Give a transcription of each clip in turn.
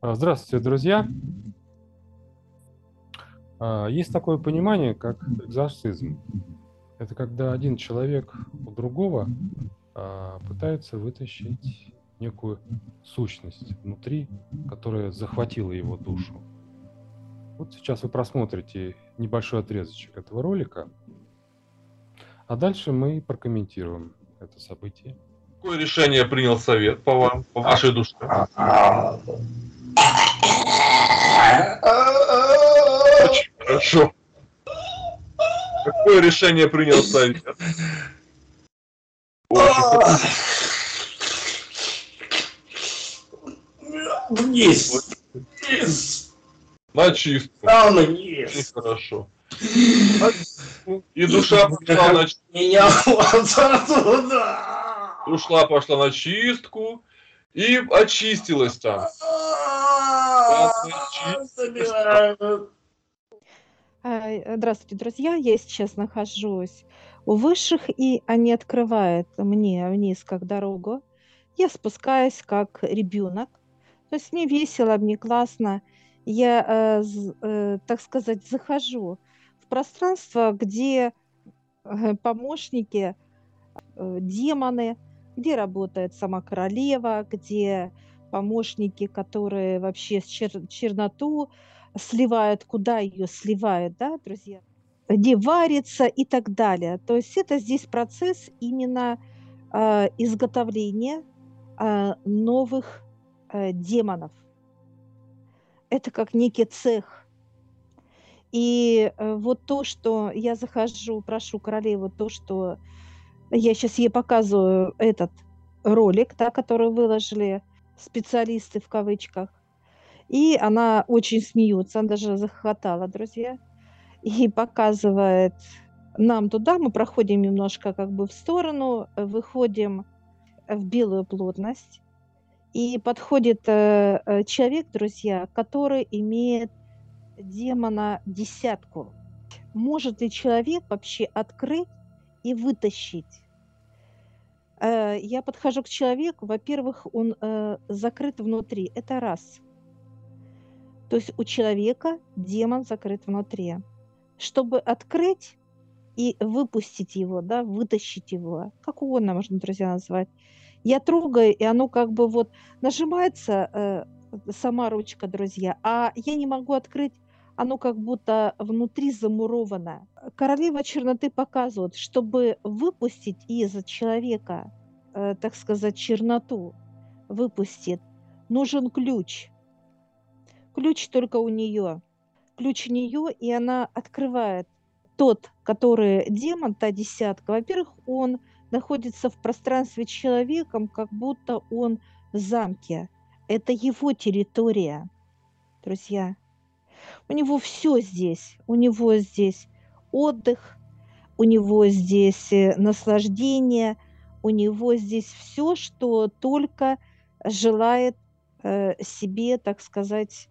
А, Здравствуйте, друзья. А, Есть такое понимание, как экзорцизм. Это когда один человек у другого а, пытается вытащить некую сущность внутри, которая захватила его душу. Вот сейчас вы просмотрите небольшой отрезочек этого ролика, а дальше мы прокомментируем это событие. Какое решение принял совет по вам, по вашей душе? Очень хорошо. Какое решение принял совет? Очень. Вниз. Вниз. На чистку. Рано Очень вниз. хорошо. На чистку. И душа пошла на, ч- Меня туда. душа пошла на чистку и очистилась там. Забирают. А, Здравствуйте, друзья. Я сейчас нахожусь у высших, и они открывают мне вниз как дорогу. Я спускаюсь как ребенок. То есть мне весело, мне классно. Я, э, э, так сказать, захожу в пространство, где э, помощники, э, демоны, где работает сама королева, где помощники, которые вообще чер- черноту сливают, куда ее сливают, да, друзья, где варится и так далее. То есть это здесь процесс именно э, изготовления э, новых э, демонов. Это как некий цех. И э, вот то, что я захожу, прошу королеву, то, что я сейчас ей показываю этот ролик, да, который выложили специалисты в кавычках, и она очень смеется, она даже захохотала, друзья, и показывает нам туда, мы проходим немножко как бы в сторону, э, выходим в белую плотность, и подходит э, э, человек, друзья, который имеет демона десятку. Может ли человек вообще открыть и вытащить? Э, Я подхожу к человеку, во-первых, он э, закрыт внутри, это раз. То есть у человека демон закрыт внутри. Чтобы открыть и выпустить его, да, вытащить его, как угодно можно, друзья, назвать, я трогаю, и оно как бы вот нажимается, э, сама ручка, друзья, а я не могу открыть, оно как будто внутри замуровано. Королева черноты показывает, чтобы выпустить из человека, э, так сказать, черноту, выпустит, нужен ключ. Ключ только у нее. Ключ у нее, и она открывает тот, который демон, та десятка. Во-первых, он находится в пространстве человеком, как будто он в замке. Это его территория, друзья. У него все здесь. У него здесь отдых, у него здесь э, наслаждение, у него здесь все, что только желает э, себе, так сказать,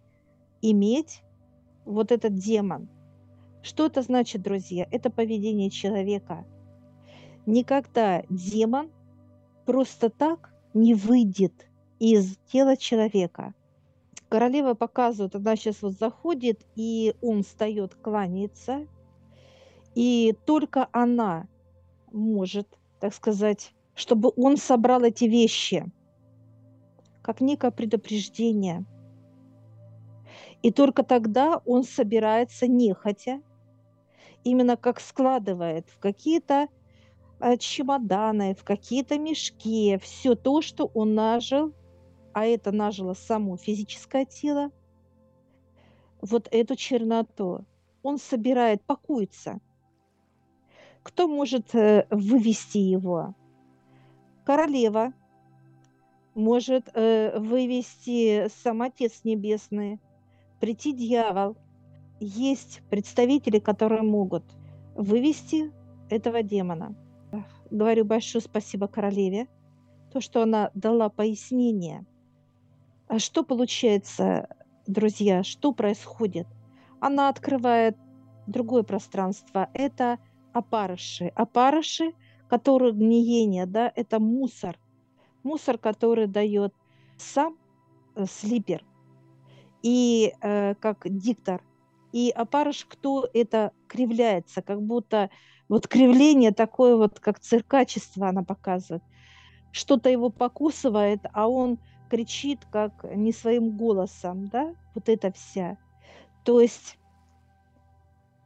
иметь вот этот демон. Что это значит, друзья? Это поведение человека. Никогда демон просто так не выйдет из тела человека. Королева показывает, она сейчас вот заходит, и он встает, кланяется, и только она может, так сказать, чтобы он собрал эти вещи, как некое предупреждение. И только тогда он собирается нехотя, именно как складывает в какие-то э, чемоданы, в какие-то мешки, все то, что он нажил, а это нажило само физическое тело, вот эту черноту. Он собирает, пакуется. Кто может э, вывести его? Королева может э, вывести сам Отец Небесный, прийти дьявол. Есть представители, которые могут вывести этого демона. Говорю большое спасибо королеве, то, что она дала пояснение. А что получается, друзья, что происходит? Она открывает другое пространство. Это опарыши. Опарыши, которые гниение, да, это мусор. Мусор, который дает сам э, слипер. И э, как диктор. И опарыш, кто это кривляется, как будто вот кривление такое вот, как циркачество она показывает. Что-то его покусывает, а он кричит как не своим голосом, да, вот это вся. То есть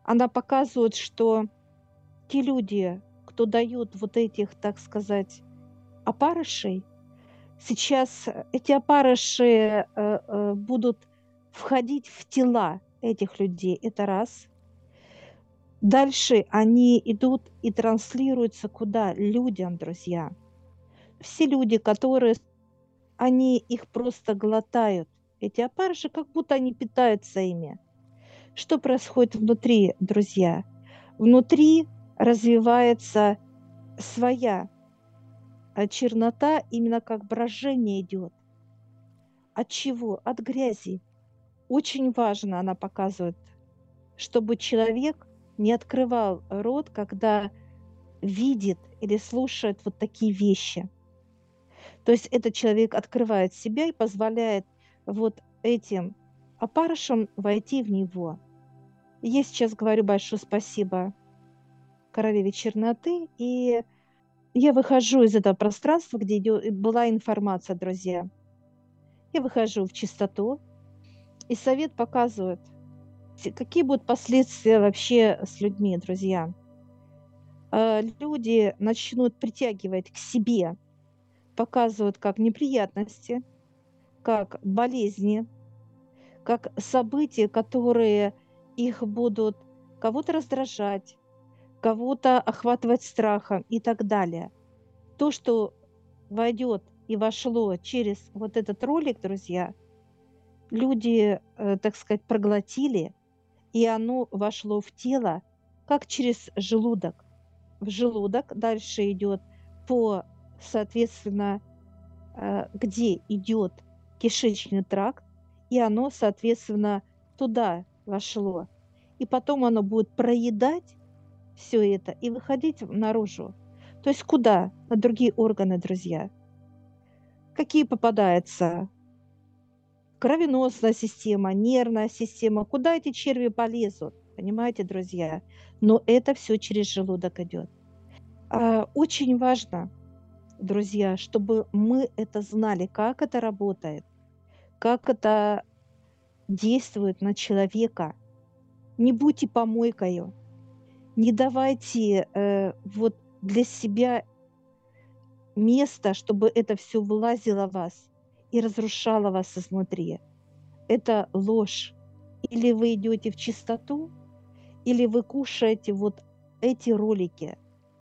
она показывает, что те люди, кто дают вот этих, так сказать, опарышей, сейчас эти опарыши э, э, будут входить в тела этих людей. Это раз. Дальше они идут и транслируются куда? Людям, друзья. Все люди, которые, они их просто глотают. Эти опарыши, как будто они питаются ими. Что происходит внутри, друзья? Внутри развивается своя а чернота, именно как брожение идет. От чего? От грязи. Очень важно, она показывает, чтобы человек не открывал рот, когда видит или слушает вот такие вещи. То есть этот человек открывает себя и позволяет вот этим опарышам войти в него. Я сейчас говорю большое спасибо королеве черноты, и я выхожу из этого пространства, где была информация, друзья. Я выхожу в чистоту, и совет показывает, какие будут последствия вообще с людьми, друзья. А, люди начнут притягивать к себе, показывают как неприятности, как болезни, как события, которые их будут кого-то раздражать, кого-то охватывать страхом и так далее. То, что войдет и вошло через вот этот ролик, друзья, люди, э, так сказать, проглотили, и оно вошло в тело, как через желудок. В желудок дальше идет по, соответственно, э, где идет кишечный тракт, и оно, соответственно, туда вошло. И потом оно будет проедать все это и выходить наружу. То есть куда? На другие органы, друзья. Какие попадаются? Кровеносная система, нервная система. Куда эти черви полезут? Понимаете, друзья? Но это все через желудок идет. А, очень важно, друзья, чтобы мы это знали, как это работает, как это действует на человека. Не будьте помойкою, не давайте э, вот для себя место, чтобы это все вылазило в вас и разрушало вас изнутри. Это ложь. Или вы идете в чистоту, или вы кушаете вот эти ролики,